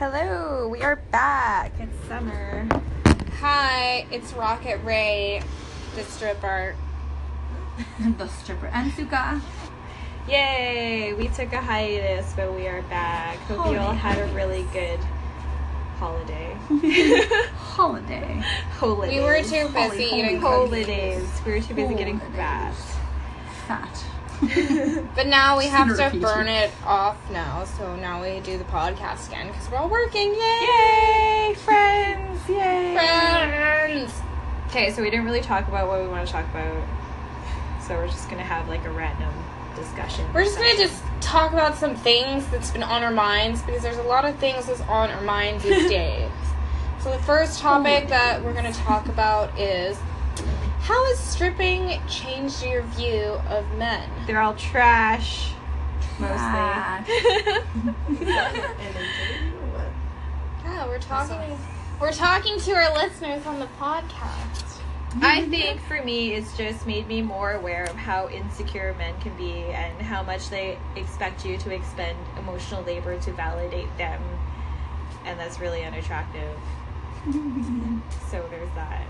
Hello, we are back. It's summer. Hi, it's Rocket Ray, the stripper. the stripper and Suka. Yay! We took a hiatus, but we are back. Hope you all Holiday had a really good holiday. Holiday. Holidays. We were too busy eating holidays. We were too busy getting fat. Fat. But now we have to burn it off now, so now we do the podcast again because we're all working. Yay! Yay, friends! Yay! Friends! Okay, so we didn't really talk about what we want to talk about. So we're just gonna have like a random discussion. We're just gonna just talk about some things that's been on our minds because there's a lot of things that's on our minds these days. So the first topic that we're gonna talk about is how has stripping changed your view of men? They're all trash. Mostly. Trash. Yeah, we're talking. We're talking to our listeners on the podcast. I think for me, it's just made me more aware of how insecure men can be and how much they expect you to expend emotional labor to validate them. And that's really unattractive. So there's that.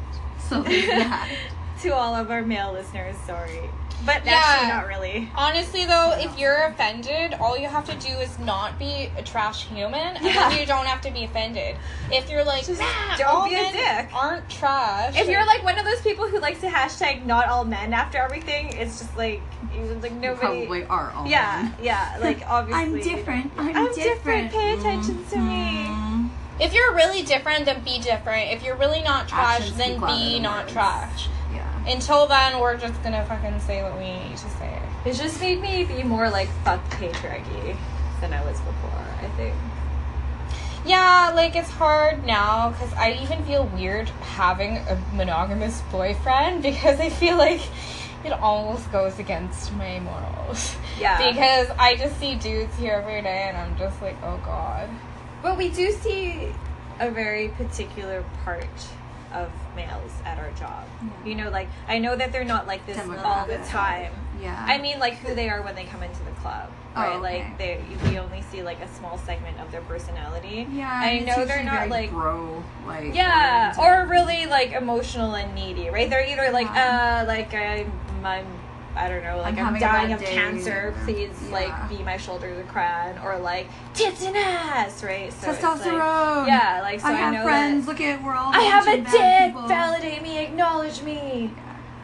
so there's that. to all of our male listeners, sorry. But Yeah. actually, not really. Honestly, though, if you're offended, all you have to do is not be a trash human, and Yeah. then you don't have to be offended. If you're like, Just nah, don't all be a dick." aren't trash. If you're like one of those people who likes to hashtag not all men after everything, it's just like, you like nobody. Probably are all. Yeah, men. yeah, Yeah. like obviously. I'm different. I'm, I'm different. Pay attention to me. Mm. if you're really different, then be different. If you're really not trash, Actions then be not words. trash. Until then, we're just gonna fucking say what we need to say. It just made me be more like fuck patriarchy than I was before. I think. Yeah, like it's hard now because I even feel weird having a monogamous boyfriend because I feel like it almost goes against my morals. Yeah. Because I just see dudes here every day and I'm just like, oh god. But we do see a very particular part of males at our job. Yeah. You know, like I know that they're not like this all the time. Yeah. I mean, like who they are when they come into the club, Oh, right? okay. Like they, we only see like a small segment of their personality. Yeah. I know they're not like bro like. Yeah, oriented. or really like emotional and needy, right? They're either like, Yeah. uh, like I'm, I'm, I don't know, like I'm I'm, dying of day, cancer. Please, yeah. like, be my shoulder to cry on, or like tits and ass, right? So it's, like- Testosterone. yeah, like so I I, have know friends. that Look at we're all. I have a bunch of bad dick. people. Validate me, acknowledge me.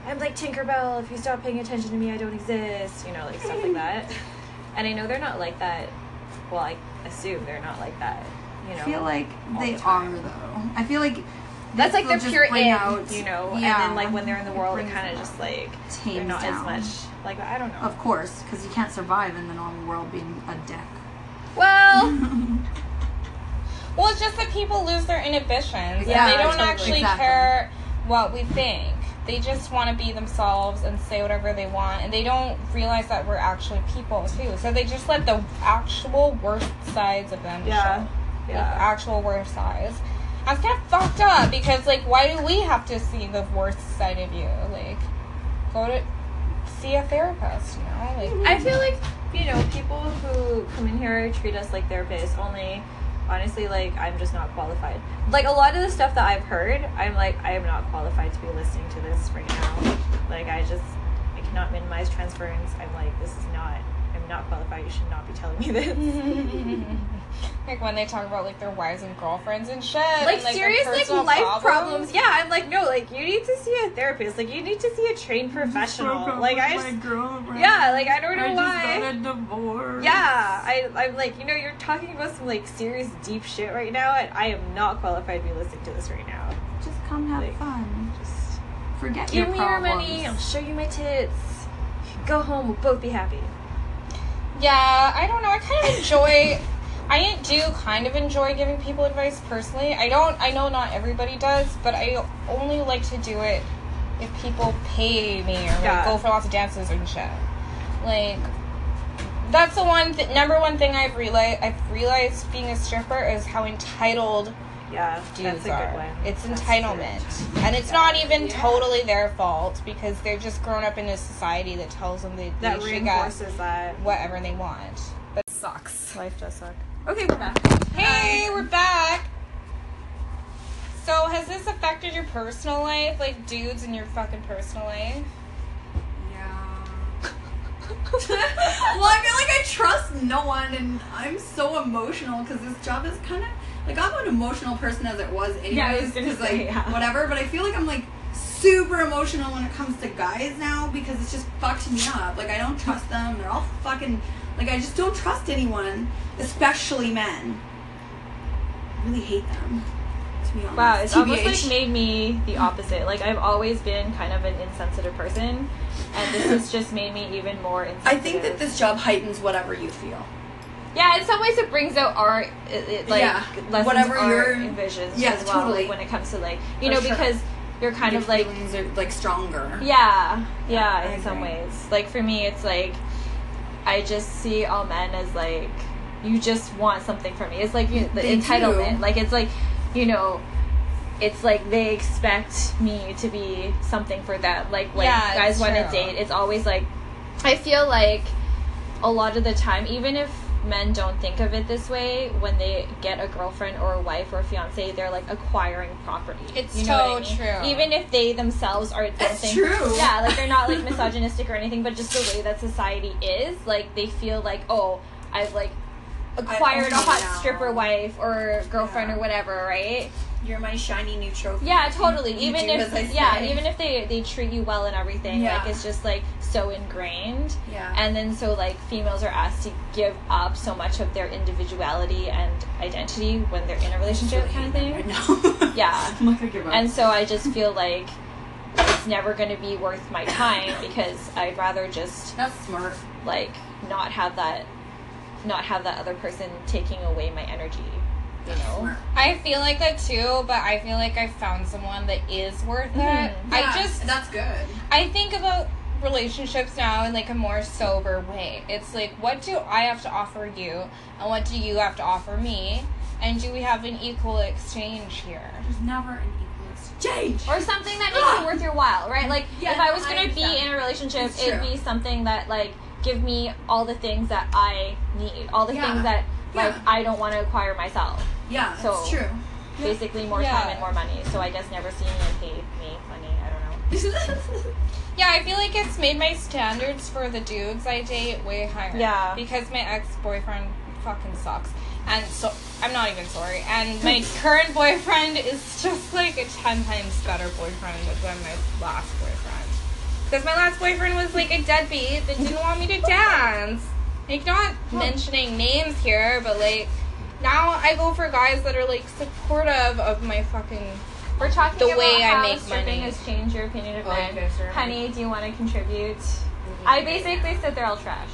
I'm like Tinkerbell. If you stop paying attention to me, I don't exist. You know, like stuff like that. And I know they're not like that. Well, I assume they're not like that. You know, I feel like they are though. I feel like That's like they'll pure bring out- you know. Yeah. And then like when they're in the world, it brings kind of just like they're tames not down. as much. Like I don't know. Of course, because you can't survive in the normal world being a dick. Well, Well, it's just that people lose their inhibitions Yeah, and they don't totally. actually Exactly. care what we think. They just want to be themselves and say whatever they want, and they don't realize that we're actually people too. So they just let the actual worst sides of them Yeah. show. Like, yeah. actual worst sides. That's kind of fucked up because, like, why do we have to see the worst side of you? Like, go to see a therapist, you know? Like, I feel like you know people who come in here treat us like therapists only. Honestly, like I'm just not qualified. Like a lot of the stuff that I've heard, I'm like I am not qualified to be listening to this right now. Like I just I cannot minimize transference. I'm like this is not. I'm not qualified. You should not be telling me this. like when they talk about like their wives and girlfriends and shit. like and, their serious like life problems. Yeah, I'm like no, like you need to see a therapist. Like you need to see a trained professional. Like I just yeah, like I don't know I why. just got a divorce. Yeah, I, I'm like, you know, you're talking about some like serious deep shit right now, and I am not qualified to be listening to this right now. Just come have Like, fun. Just Forget give your me your money, I'll show you my tits. Go home, we'll both be happy. Yeah, I don't know. I kind of enjoy. I do kind of enjoy giving people advice personally. I don't. I know not everybody does, but I only like to do it if people pay me or like, Yeah. go for lots of dances and shit. Like that's the one th- number one thing I've realized. I've realized being a stripper is how entitled Yeah, a are. good one. It's That's entitlement, true. and it's not even Yeah. totally their fault because they're just grown up in a society that tells them they, That they should get reinforces that. whatever they want. But it sucks. Life does suck. Okay, we're back. Hey, um, we're back. So, has this affected your personal life? Like dudes in your fucking personal life? Yeah. well, I feel like I trust no one, and I'm so emotional because this job is kind of like I'm an emotional person as it was anyways. Yeah, I was say, like yeah. whatever. But I feel like I'm like super emotional when it comes to guys now because it's just fucked me up. Like I don't trust them. They're all fucking like I just don't trust anyone, especially men. I really hate them. To be honest. Wow, it's almost like made me the opposite. Like I've always been kind of an insensitive person, and this has just made me even more insensitive. I think that this job heightens whatever you feel. Yeah, in some ways it brings out our it, it, like Yeah, lessons whatever our your- visions yeah, as well. totally. Like when it comes to like you For know sure. because you're kind Your of like feelings are like stronger. yeah yeah I in some ways. Like for me, it's like I just see all men as like you just want something from me. It's like you, the They entitlement. do. Like it's like you know. It's like they expect me to be something for them. Like when Yeah, guys want to date, it's always like I feel like a lot of the time, even if men don't think of it this way, when they get a girlfriend or a wife or a fiance, they're like acquiring property. It's you know what I so mean? true. Even if they themselves are don't That's think, true. Yeah, like they're not like misogynistic or anything, but just the way that society is, like they feel like, oh, I've like acquired a hot now. stripper wife or girlfriend Yeah. or whatever, right? You're my shiny new trophy. Yeah, totally. Even if yeah, even if they they treat you well and everything, Yeah. like it's just like so ingrained. Yeah. And then so like females are asked to give up so much of their individuality and identity when they're in a relationship kind of thing. Right now. Yeah. I'm not give up. And so I just feel like it's never going to be worth my time because I'd rather just that's smart. like not have that not have that other person taking away my energy, you know. I feel like that too, but I feel like I found someone that is worth it. Mhm. I just that's good. I think about relationships now in like a more sober way. It's like what do I have to offer you and what do you have to offer me? And do we have an equal exchange here? There's never an equal exchange. Or something that makes it worth your while, right? Like Yeah, if I was gonna be in a relationship, it'd be something that like give me all the things that I need, all the Yeah. things that like Yeah. I don't want to acquire myself. Yeah, that's So- true. Basically, more Yeah. time and more money. So I guess never see me and pay me money. I don't know. Yeah, I feel like it's made my standards for the dudes I date way higher. Yeah. Because my ex boyfriend fucking sucks. And so I'm not even sorry. And my current boyfriend is just like a ten times better boyfriend than my last boyfriend. Because my last boyfriend was like a deadbeat that didn't want me to dance. Like not mentioning names here, but like now I go for guys that are like supportive of my fucking We're talking The about way I make stripping money. has changed your opinion of men. okay. Honey, do you want to contribute? Mm-hmm. I basically said they're all trash.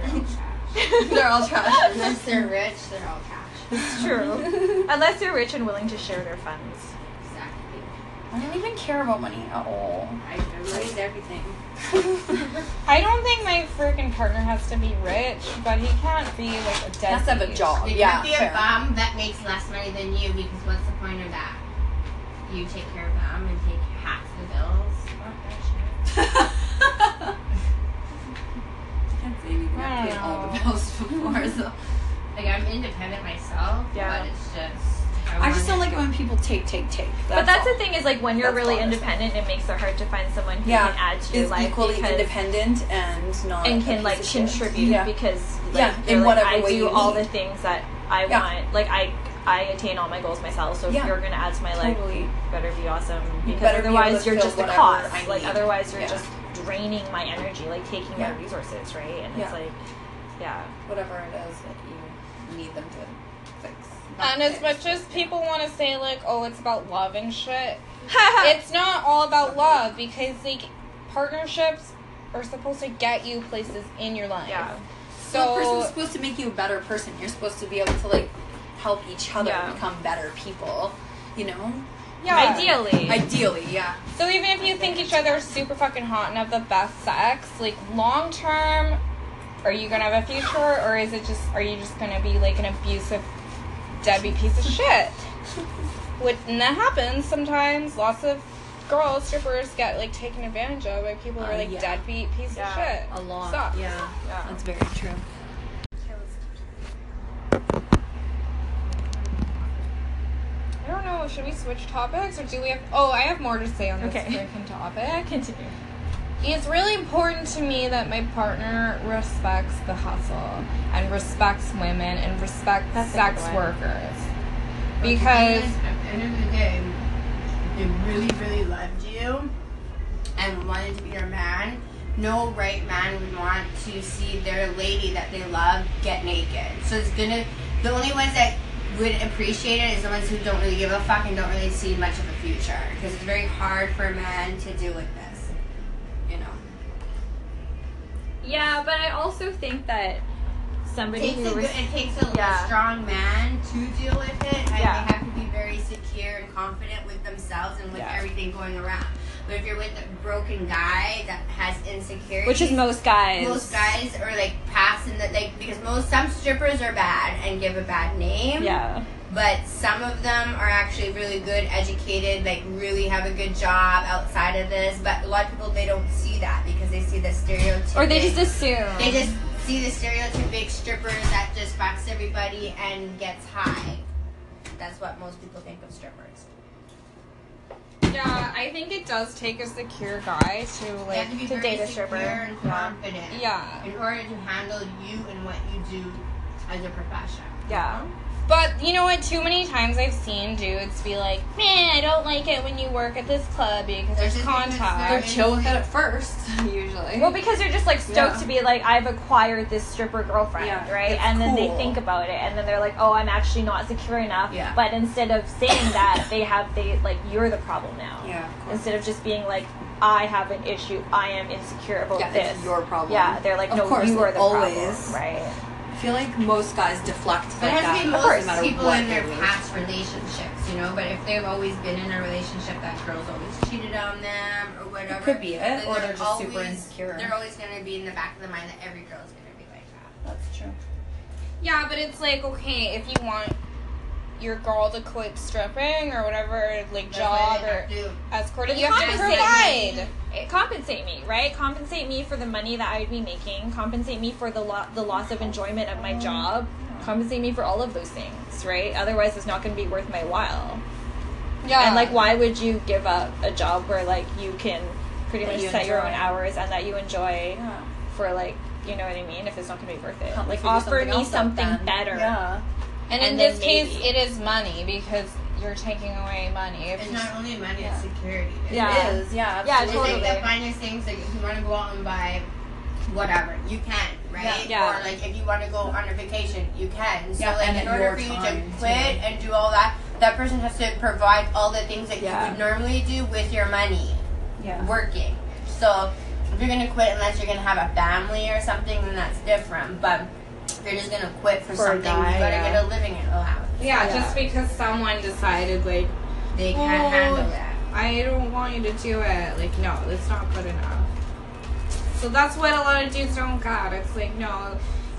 They're all trash. They're all trash. Unless they're rich, they're all trash. It's true. Unless you're rich and willing to share their funds. Exactly. I don't even care about money at all. I raised everything. I don't think my freaking partner has to be rich, but he can't be like a deadbeat. Has to have a job. It yeah, could be a bum that makes less money than you because what's the point of that? You take care of them and take half the bills. Fuck that shit. can't say anything. I I paid don't all the bills before, so. Like I'm independent myself, Yeah. but it's just. I just don't wanna- like it when people take, take, take. but that's all. the thing is like when you're That's really independent, it makes it hard to find someone who Yeah, can add to your Is life equally because, independent and not and a can piece like contribute Yeah. because like, Yeah, you're in like, whatever I way do you all need. the things that I Yeah. want. Like I I attain all my goals myself. So if Yeah. you're gonna add to my life, Totally. better be awesome. Because better otherwise to you're just a whatever cost. I Like need. otherwise you're Yeah. just draining my energy, like taking Yeah. my resources, right? And Yeah. it's like yeah. Whatever it is that you need them to fix. And as much as people want to say like, oh, it's about love and shit, it's not all about love because like partnerships are supposed to get you places in your life. Yeah. So, a person's So supposed to make you a better person. You're supposed to be able to like help each other Yeah. become better people. You know, yeah, Ideally. ideally, yeah. So even if you think each other is super fucking hot and have the best sex, like long term, are you gonna have a future, or is it just are you just gonna be like an abusive, deadbeat piece of shit? Which and that happens sometimes. Lots of girls strippers get like taken advantage of by people who Uh, are like yeah. deadbeat piece Yeah. of shit. A lot. Sucks. Yeah. yeah. That's very true. I don't know know. Should we switch topics or do we have? Oh, I have more to say on this Okay. freaking topic. Continue. It's really important to me that my partner respects the hustle and respects women and respects That's sex workers. Because at the end of the day, if they really, really loved you and wanted to be your man, no right man would want to see their lady that they love get naked. So it's gonna. The only ones that would appreciate it is the ones who don't really give a fuck and don't really see much of a future because it's very hard for a man to deal with this. You know. Yeah, but I also think that somebody It takes, a who good, res- it takes a, a Yeah. strong man to deal with it, and Yeah. they have to be very secure and confident with themselves and with Yeah. everything going around. But if you're with a broken guy that has insecurities, which is most guys. most guys are like passing that like because most some strippers are bad and give a bad name. Yeah. But some of them are actually really good, educated, like really have a good job outside of this. But a lot of people they don't see that because they see the stereotype, Or they just assume. They just see the stereotypic stripper that just fucks everybody and gets high. That's what most people think of strippers. Yeah, uh, I think it does take a secure guy to You like to to date a stripper. and Yeah. confident. yeah. In order to handle you and what you do as a profession. Yeah. Uh-huh. But you know what? Too many times I've seen dudes be like, "Man, I don't like it when you work at this club because There's there's contact." They're chill with it at first, usually. Well, because they're just like stoked Yeah. to be like, I've acquired this stripper girlfriend, Yeah, right? it's And then they think about it, and then they're like, oh, I'm actually not secure enough. Yeah. But instead of saying that, they have they like you're the problem now. yeah, of. Instead of just being like, I have an issue, I am insecure about Yeah, this. it's your problem. Yeah, they're like, Of no, course, you are the always. problem, right? I feel like most guys deflect But like it has that. to be of course, most no people in their past relationships, you know. But if they've always been in a relationship that girls always cheated on them or whatever, could be it, or they're just super insecure. They're always going to be in the back of the mind that every girl's going to be like that. That's true. Yeah, but it's like okay, if you want your girl to quit stripping or whatever, like That's job or have to- escorting, you have to Compensate provide. It compensate me, right? Compensate me for the money that I'd be making. Compensate me for the lo- the loss of enjoyment of my job. Compensate me for all of those things, right? Otherwise, it's not going to be worth my while. Yeah, And like, why would you give up a job where like you can pretty That much you set your own hours and that you enjoy Yeah. for like, you know what I mean? If it's not going to be worth it, Help me like offer something me else something better. Yeah. And, And in then this case, it is money because you're taking away money. If It's not only money, Yeah. it's security. Yeah. It is. Yeah. Yeah, absolutely. It's like Totally. the finest things. Like if you want to go out and buy whatever, you can, right? Yeah. Or like if you want to go on a vacation, you can. So Yeah, like and in order for you to quit too. and do all that, that person has to provide all the things that Yeah. you would normally do with your money Yeah. working. So if you're gonna quit unless you're gonna have a family or something, then that's different. But if you're just gonna quit for, For something, guy, you gotta yeah. get a living allowance. yeah, Yeah. just because someone decided like They can't Oh, handle that. I don't want you to do it. Like, no, that's not good enough. So that's what a lot of dudes don't got. It's like, no,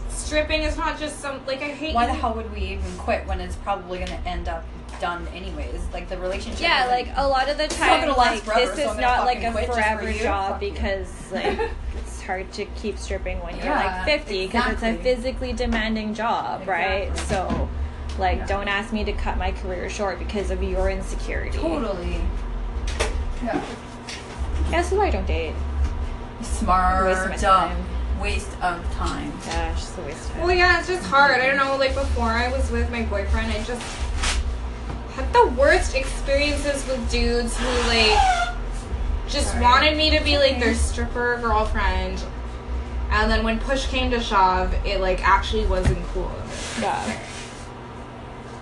stripping is not just some like I hate. Why the hell would we even quit when it's probably going to end up done anyways? Like the relationship. Yeah, like a lot of the time, like forever, this is I'm not like a quit for forever job because like it's hard to keep stripping when you're Yeah, like 50 because it's a physically demanding job, right? So, like, Yeah. don't ask me to cut my career short because of your insecurity. totally. Yeah. Guess who I don't date? Smart. Waste of time. Waste of time. Gosh, it's a waste of time. Well, yeah, it's just hard. I don't know. Like before I was with my boyfriend, I just had the worst experiences with dudes who like just Sorry. wanted me to be like their stripper girlfriend, and then when push came to shove, it like actually wasn't cool. Yeah.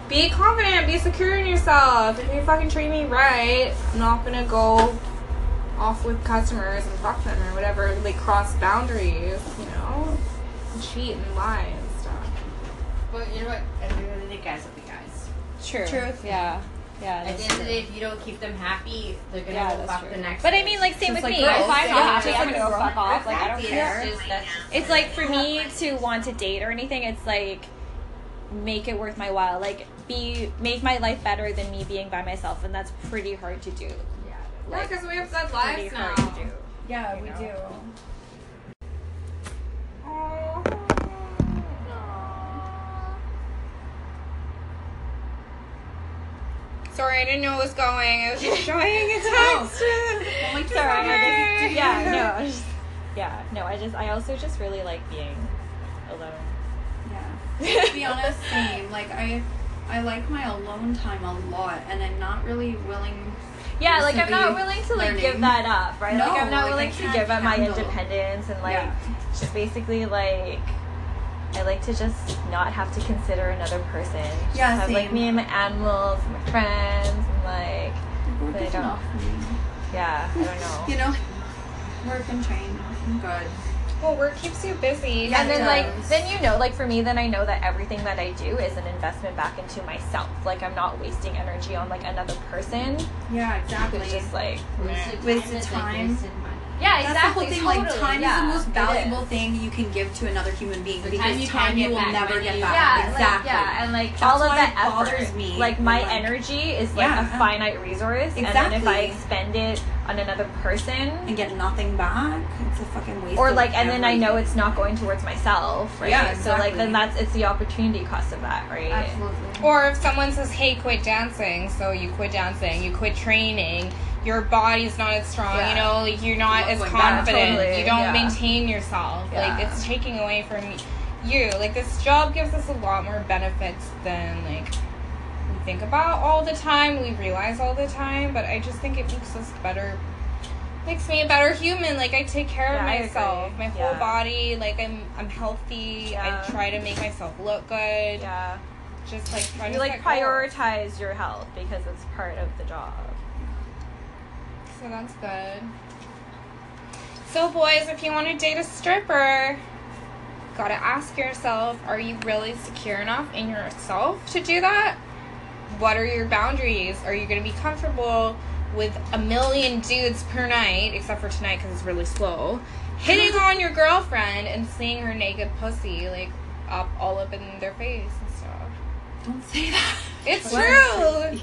Be confident, be secure in yourself. If you fucking treat me right, I'm not gonna go off with customers and fuck them or whatever, like cross boundaries, you know? And cheat and lie and stuff. But you know what? At the end of the day, guys will be guys. True. Truth. Yeah. Yeah. At the end of the day, if you don't keep them happy, they're gonna Yeah, go fuck true. the next. But I mean, like, same with like me. girls. If I'm Yeah, not happy, I'm gonna go fuck grown- off. Like, I don't care. That's just, that's It's like for me to want to date or anything, it's like make it worth my while. Like be make my life better than me being by myself, and that's pretty hard to do. Yeah, Like, because we have said Pretty lives now. to do. Yeah, You we know. do. Sorry, I didn't know it was going. I was just showing a text. Oh, like, Sorry, I yeah, no, I just, yeah, no, I just, I also just really like being alone. Yeah. to be honest, same. Like I, I like my alone time a lot, and I'm not really willing. Yeah, like I'm not willing to like learning. give that up, right? No, like I'm not like, willing to give up my independence and like Yeah. just basically like I like to just not have to consider another person. Just Yeah, have like me and my animals, and my friends, and like Work But I is don't- enough me. yeah, I don't know. You know, work and train. I'm good. well, work keeps you busy. Yeah, and it then like then you know like for me then I know that everything that I do is an investment back into myself. Like I'm not wasting energy on like another person. Yeah, exactly. It's just like Wasted Wasted is like time. wasted money. yeah, That's the whole thing. like time is the most valuable thing you can give to another human being The because time you time can't you will back, never money get back. Yeah, exactly. like, yeah, and like That's all of that it bothers me like my like- energy is like Yeah. a finite resource, and then if I Exactly. expend it on another person, and get nothing back. It's a fucking waste. or of like, and then I know it's not going towards myself, right? Yeah, So like, then that's it's the opportunity cost of that, right? Absolutely. Or if someone says, "Hey, quit dancing," so you quit dancing, you quit training, your body's not as strong, Yeah. you know, like you're not as Going confident. Totally, you don't yeah. maintain yourself. Yeah. Like it's taking away from you. Like this job gives us a lot more benefits than like we think about all the time, we realize all the time, but I just think it makes us better makes me a better human. Like I take care of myself, my whole body. Like I'm, I'm healthy. I try to make myself look good. Yeah, Just like you to like set goals. prioritize your health because it's part of the job. So that's good. So, boys, if you want to date a stripper, gotta ask yourself are you really secure enough in yourself to do that? What are your boundaries? Are you gonna be comfortable with a million dudes per night, except for tonight because it's really slow, hitting on your girlfriend and seeing her naked pussy, like, up all up in their face and stuff? Don't say that. It's What?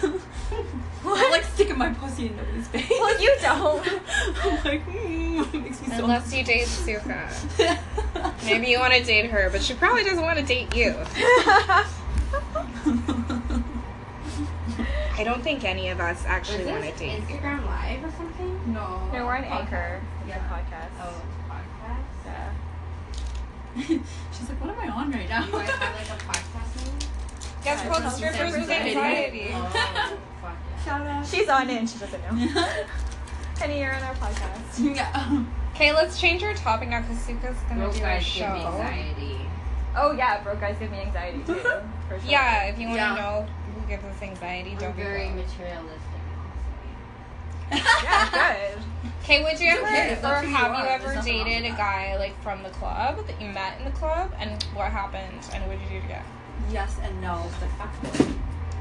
true! I'm like sticking my pussy in nobody's face. Well, you don't. I'm like, mm, it makes me so. Unless you date Suka. Maybe you want to date her, but she probably doesn't want to date you. I don't think any of us actually want to this date you. Instagram Live or something? no. no, we're an anchor. Yeah. Yeah, podcast. Oh, podcast? Yeah. She's like, what am I on right now? You guys have like a podcast name? Yeah, it's called Yeah, Strippers with Anxiety. Anxiety. Oh, fuck yeah. Shout out. She's on it and she doesn't know. Penny, you're on our podcast. yeah. Okay, let's change our topic now because Suka's gonna Broke do a guys give me show. anxiety. Oh yeah, broke guys give me anxiety too. For sure. Yeah, if you want to Yeah. know who gives us anxiety, We're don't be very broke. materialistic. Yeah, good. Okay, would you ever, okay, or that's who you have you ever There's nothing wrong dated a guy like from the club that you met in the club, and what happened, and what did you do to get? Yes and no. The fuckboy.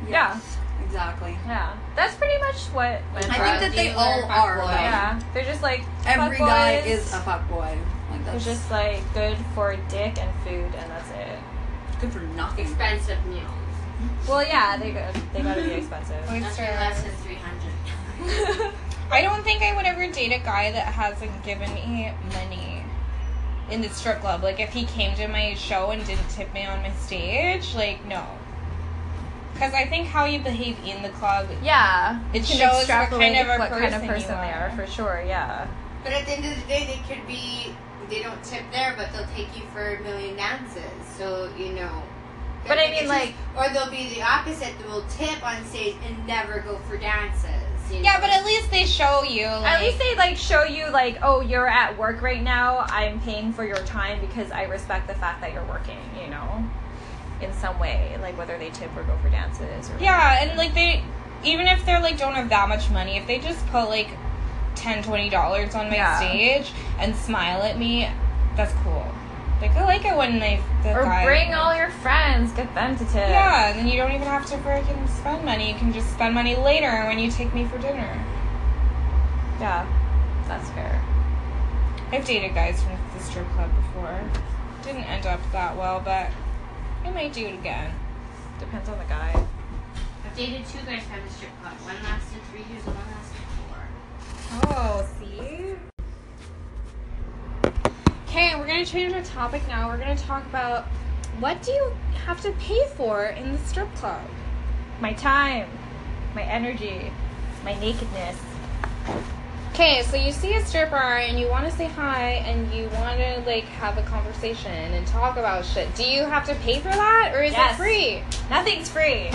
Yeah. Exactly. Yeah, that's pretty much what. I think that they all are. though. Yeah, they're just like Every fuck guy boys. is a fuck boy. Like They're just like good for dick and food, and that's it. good for nothing. Expensive meals. Well, yeah, they go, they gotta be expensive. Oyster. Less than 300. I don't think I would ever date a guy that hasn't given me money in the strip club. Like if he came to my show and didn't tip me on my stage, like no. Because I think how you behave in the club, yeah, it can shows what kind of a what kind of person person you they are are. for sure. Yeah. But at the end of the day, they could be, they don't tip there, but they'll take you for a million dances. So, you know. But I mean, it's like- Or they'll be the opposite. They will tip on stage and never go for dances. Yeah, but at least they show you. Like, At least they like show you like, oh, you're at work right now. I'm paying for your time because I respect the fact that you're working. You know, in some way, like whether they tip or go for dances. Or Yeah, and like they, even if they're like don't have that much money, if they just put like 10 dollars on my Yeah. stage and smile at me, that's cool. Like I like it when they the Or guy, bring all your friends, get them to tip. Yeah, and then you don't even have to freaking spend money. You can just spend money later when you take me for dinner. Yeah, that's fair. I've dated guys from the strip club before. Didn't end up that well, but I might do it again. Depends on the guy. I've dated two guys from the strip club. One lasted three years and one lasted four. Oh, see? Okay, we're gonna change our topic now. We're gonna talk about what do you have to pay for in the strip club? My time. my energy, my nakedness. Okay, so you see a stripper and you want to say hi and you want to like have a conversation and talk about shit. Do you have to pay for that or is Yes. it free? Nothing's free.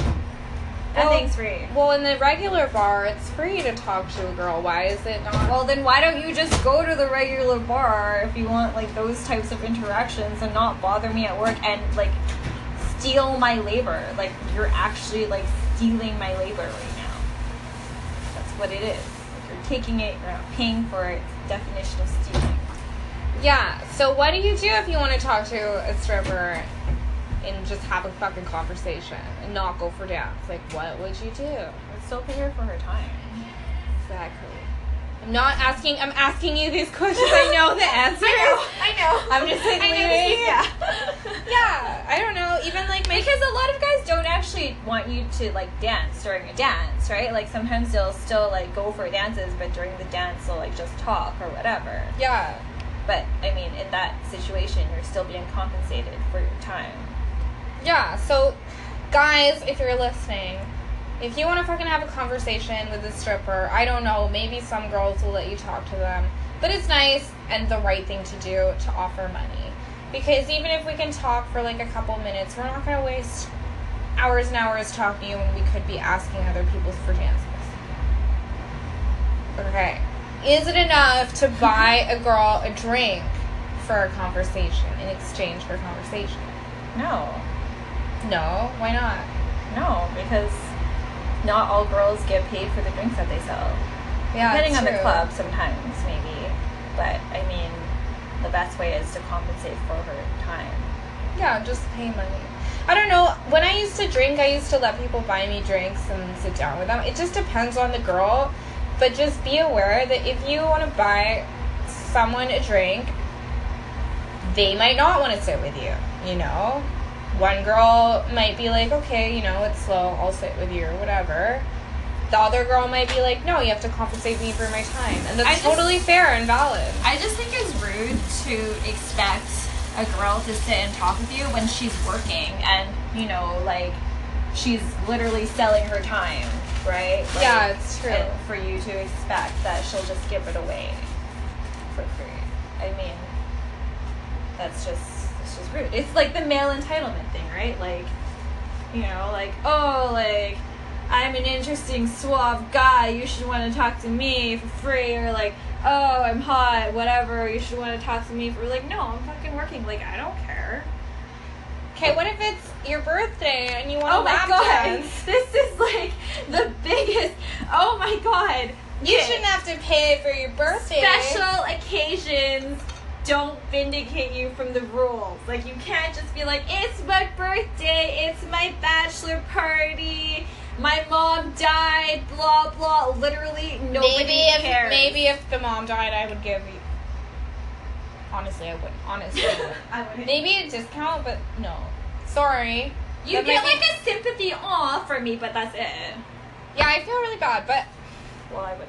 Well- Nothing's free. Well, in the regular bar, it's free to talk to a girl. Why is it not? Well, then why don't you just go to the regular bar if you want like those types of interactions and not bother me at work and like steal my labor? Like you're actually like stealing my labor right now. That's what it is. Like you're taking it, you're not paying for it. Definition of stealing. yeah. So what do you do if you want to talk to a stripper and just have a fucking conversation and not go for dance? Like, what would you do? I'd still pay her for her time. Exactly. I'm not asking. I'm asking you these questions. I know the answer. I know. I'm just like I know, leaving. Yeah. Yeah. I don't know. Even like my Because a lot of guys don't actually want you to like dance during a dance, right? Like sometimes they'll still like go for dances, but during the dance they'll like just talk or whatever. yeah. But I mean, in that situation, you're still being compensated for your time. Yeah, so guys, if you're listening, if you want to fucking have a conversation with a stripper, I don't know, maybe some girls will let you talk to them. But it's nice and the right thing to do to offer money. Because even if we can talk for like a couple minutes, we're not going to waste hours and hours talking to you when we could be asking other people for dances. Okay. Is it enough to buy a girl a drink for a conversation in exchange for conversation? No, No, why not? no, because not all girls get paid for the drinks that they sell. Yeah, Depending on the club, sometimes maybe. But I mean, the best way is to compensate for her time. Yeah, just pay money. I don't know. When I used to drink, I used to let people buy me drinks and sit down with them. It just depends on the girl. But just be aware that if you want to buy someone a drink, they might not want to sit with you, you know? One girl might be like, okay, you know, it's slow, I'll sit with you or whatever. The other girl might be like, no, you have to compensate me for my time. And that's just- totally fair and valid. I just think it's rude to expect a girl to sit and talk with you when she's working and, you know, like she's literally selling her time, right? Like, Yeah, it's true. For you to expect that she'll just give it away for free. I mean, that's just it's rude. It's like the male entitlement thing, right? Like, you know, like, oh, like I'm an interesting, suave guy. You should want to talk to me for free, or like, oh, I'm hot, whatever. You should want to talk to me for like, no, I'm fucking working. Like, I don't care. Okay, what if it's your birthday and you want Oh to my lap god, dance? this is like the biggest. Oh my god, You shouldn't have to pay for your birthday. special occasions don't vindicate you from the rules. Like you can't just be like, it's my birthday, it's my bachelor party, my mom died, blah blah. Literally nobody maybe if cares. maybe if the mom died, I would give you. Honestly, I wouldn't. Honestly, I wouldn't. Maybe a discount, but no. Sorry. you that get might be- like a sympathy aw for me, but that's it. Yeah, I feel really bad, but Well, I wouldn't.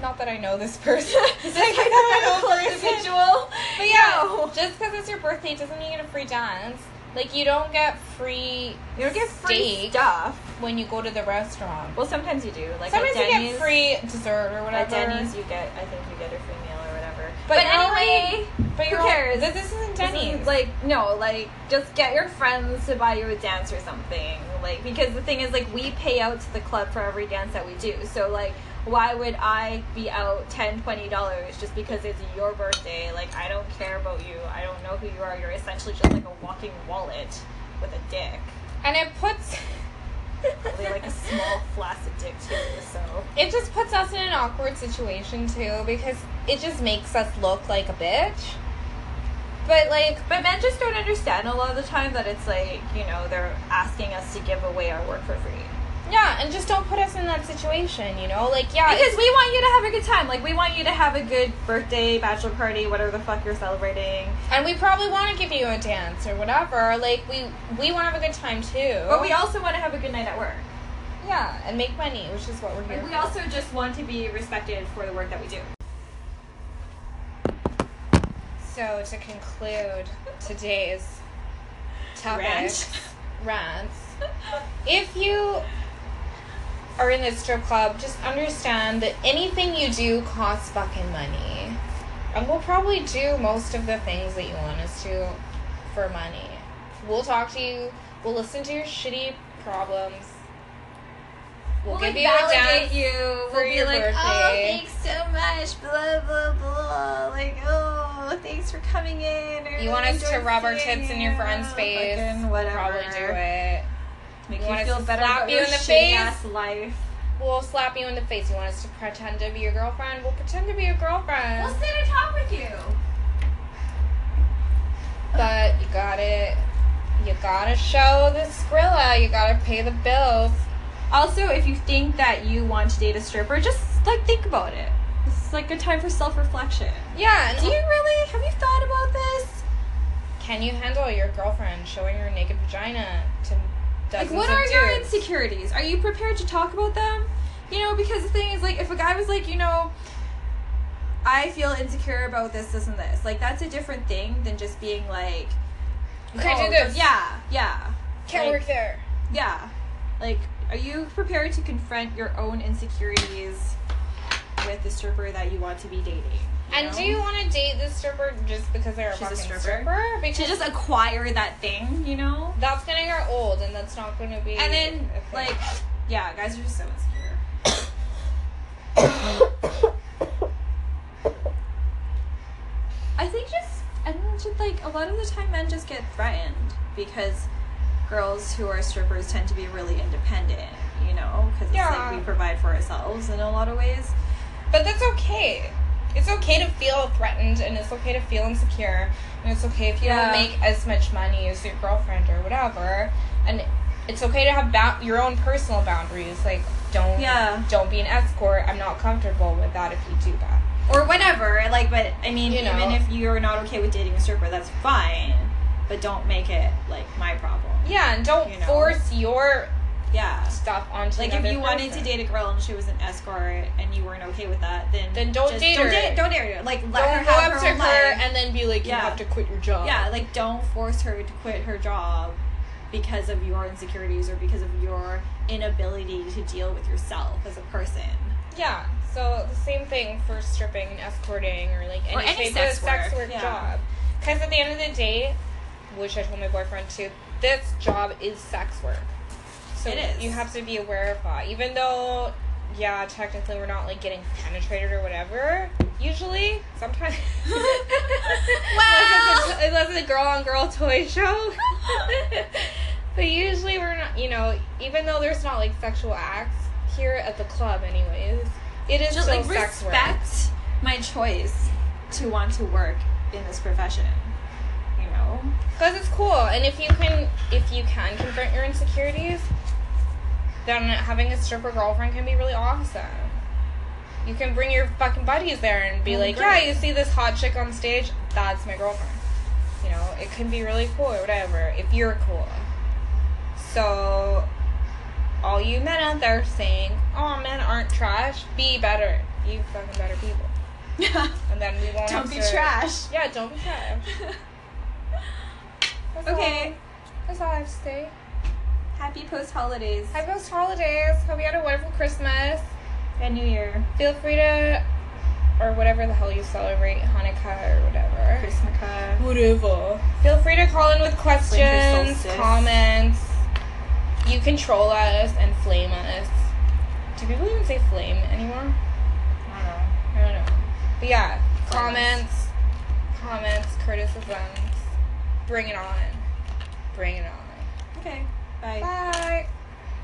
But, you know. not that I know this person. Is Like, this I know an this individual? But yeah, No. just because it's your birthday doesn't mean you get a free dance. Like you don't get free You don't get free stuff. when you go to the restaurant. Well, sometimes you do. Like Sometimes at you Denny's, get free dessert or whatever. At Denny's, you get. I think you get a free meal or whatever. But But, anyway, But who cares? This, this isn't this Denny's. isn't, like no, like just get your friends to buy you a dance or something. Like because the thing is, like we pay out to the club for every dance that we do. So like, why would I be out 10 20 dollars just because it's your birthday? Like I don't care about you. I don't know who you are. You're essentially just like a walking wallet with a dick. and it puts Probably like a small flaccid dick too. So. it just puts us in an awkward situation too because it just makes us look like a bitch. But like But men just don't understand a lot of the time that it's like, you know, they're asking us to give away our work for free. Yeah, and just don't put us in that situation, you know? Like yeah, Because we want you to have a good time. Like, we want you to have a good birthday, bachelor party, whatever the fuck you're celebrating. and we probably want to give you a dance or whatever. Like we we want to have a good time too. But we also want to have a good night at work. yeah, and make money, which is what we're here. Like, we for. also just want to be respected for the work that we do. So to conclude today's topic, Rant. rants. If you are in this strip club, just understand that anything you do costs fucking money. And we'll probably do most of the things that you want us to for money. We'll talk to you, we'll listen to your shitty problems. We'll, We'll, give like, you a dance. you. for We'll be your like, oh, thanks so much, blah blah blah. Like, oh, thanks for coming in. You want us to rub our tits in your friend's face? Fucking whatever. Probably do it. Make You you, feel better slap about you your in the shitty face? ass life. We'll slap you in the face. You want us to pretend to be your girlfriend? We'll pretend to be your girlfriend. We'll sit and talk with you. But you got it. you gotta show the Skrilla. You gotta pay the bills. Also, if you think that you want to date a stripper, just like think about it. This is like a time for self-reflection. Yeah. Do you really have you thought about this? can you handle your girlfriend showing her naked vagina to Like, what are your dudes? insecurities? Are you prepared to talk about them? You know, because the thing is, like, if a guy was like, you know, I feel insecure about this, this, and this, like, that's a different thing than just being like, can't oh, do this. Yeah, yeah, Can't like, work there. yeah. Like, are you prepared to confront your own insecurities with the stripper that you want to be dating? And do you want to date this stripper just because they're a She's a stripper? stripper? Because to just acquire that thing, you know? that's gonna get old, and that's not gonna be. And then, thing. like, yeah, guys are just so insecure. I think just, I don't know, just like a lot of the time men just get threatened because girls who are strippers tend to be really independent, you know? Because it's Yeah. like we provide for ourselves in a lot of ways. But that's okay. It's okay to feel threatened and it's okay to feel insecure. And it's okay if you Yeah. don't make as much money as your girlfriend or whatever. And it's okay to have ba- your own personal boundaries. Like don't Yeah. don't be an escort. I'm not comfortable with that if you do that. Or whatever, like, but I mean, You know. even if you're not okay with dating a stripper, that's fine. But don't make it like my problem. Yeah, and don't You know. force your Yeah. stuff onto Like if you wanted to date a girl and she was an escort and you weren't okay with that, then Then don't just date don't her. Date, don't date her. Like let don't her go have up her to her life. and then be like, you Yeah. have to quit your job. yeah, like don't force her to quit her job because of your insecurities or because of your inability to deal with yourself as a person. Yeah. So the same thing for stripping and escorting or like any, Or any sex work, work yeah. job. Because at the end of the day, which I told my boyfriend too, this job is sex work. So It is. you have to be aware of that. Even though, yeah, technically we're not like getting penetrated or whatever. Usually, sometimes. unless, it's a, unless it's a girl on girl toy show. but usually we're not. You know, even though there's not like sexual acts here at the club, anyways, it is Just like sex work. respect my choice to want to work in this profession. You know? Because it's cool, and if you can, if you can confront your insecurities, then having a stripper girlfriend can be really awesome. You can bring your fucking buddies there and be Oh, like, great. "Yeah, you see this hot chick on stage? That's my girlfriend." You know, it can be really cool or whatever if you're cool. So, all you men out there saying, "Oh, men aren't trash," be better. Be fucking better people, Yeah. and then we won't. Don't be to- trash. Yeah, don't be trash. That's okay. all. That's all I have to say. Happy post holidays Happy post holidays. Hope you had a wonderful Christmas. and New Year. Feel free to, or whatever the hell you celebrate, Hanukkah or whatever. Christmas. Whatever. Feel free to call in with questions, comments. You control us and flame us. Do people even say flame anymore? I don't know. I don't know. But yeah, comments, comments, criticisms. Bring it on. Bring it on. Okay. Bye. Bye.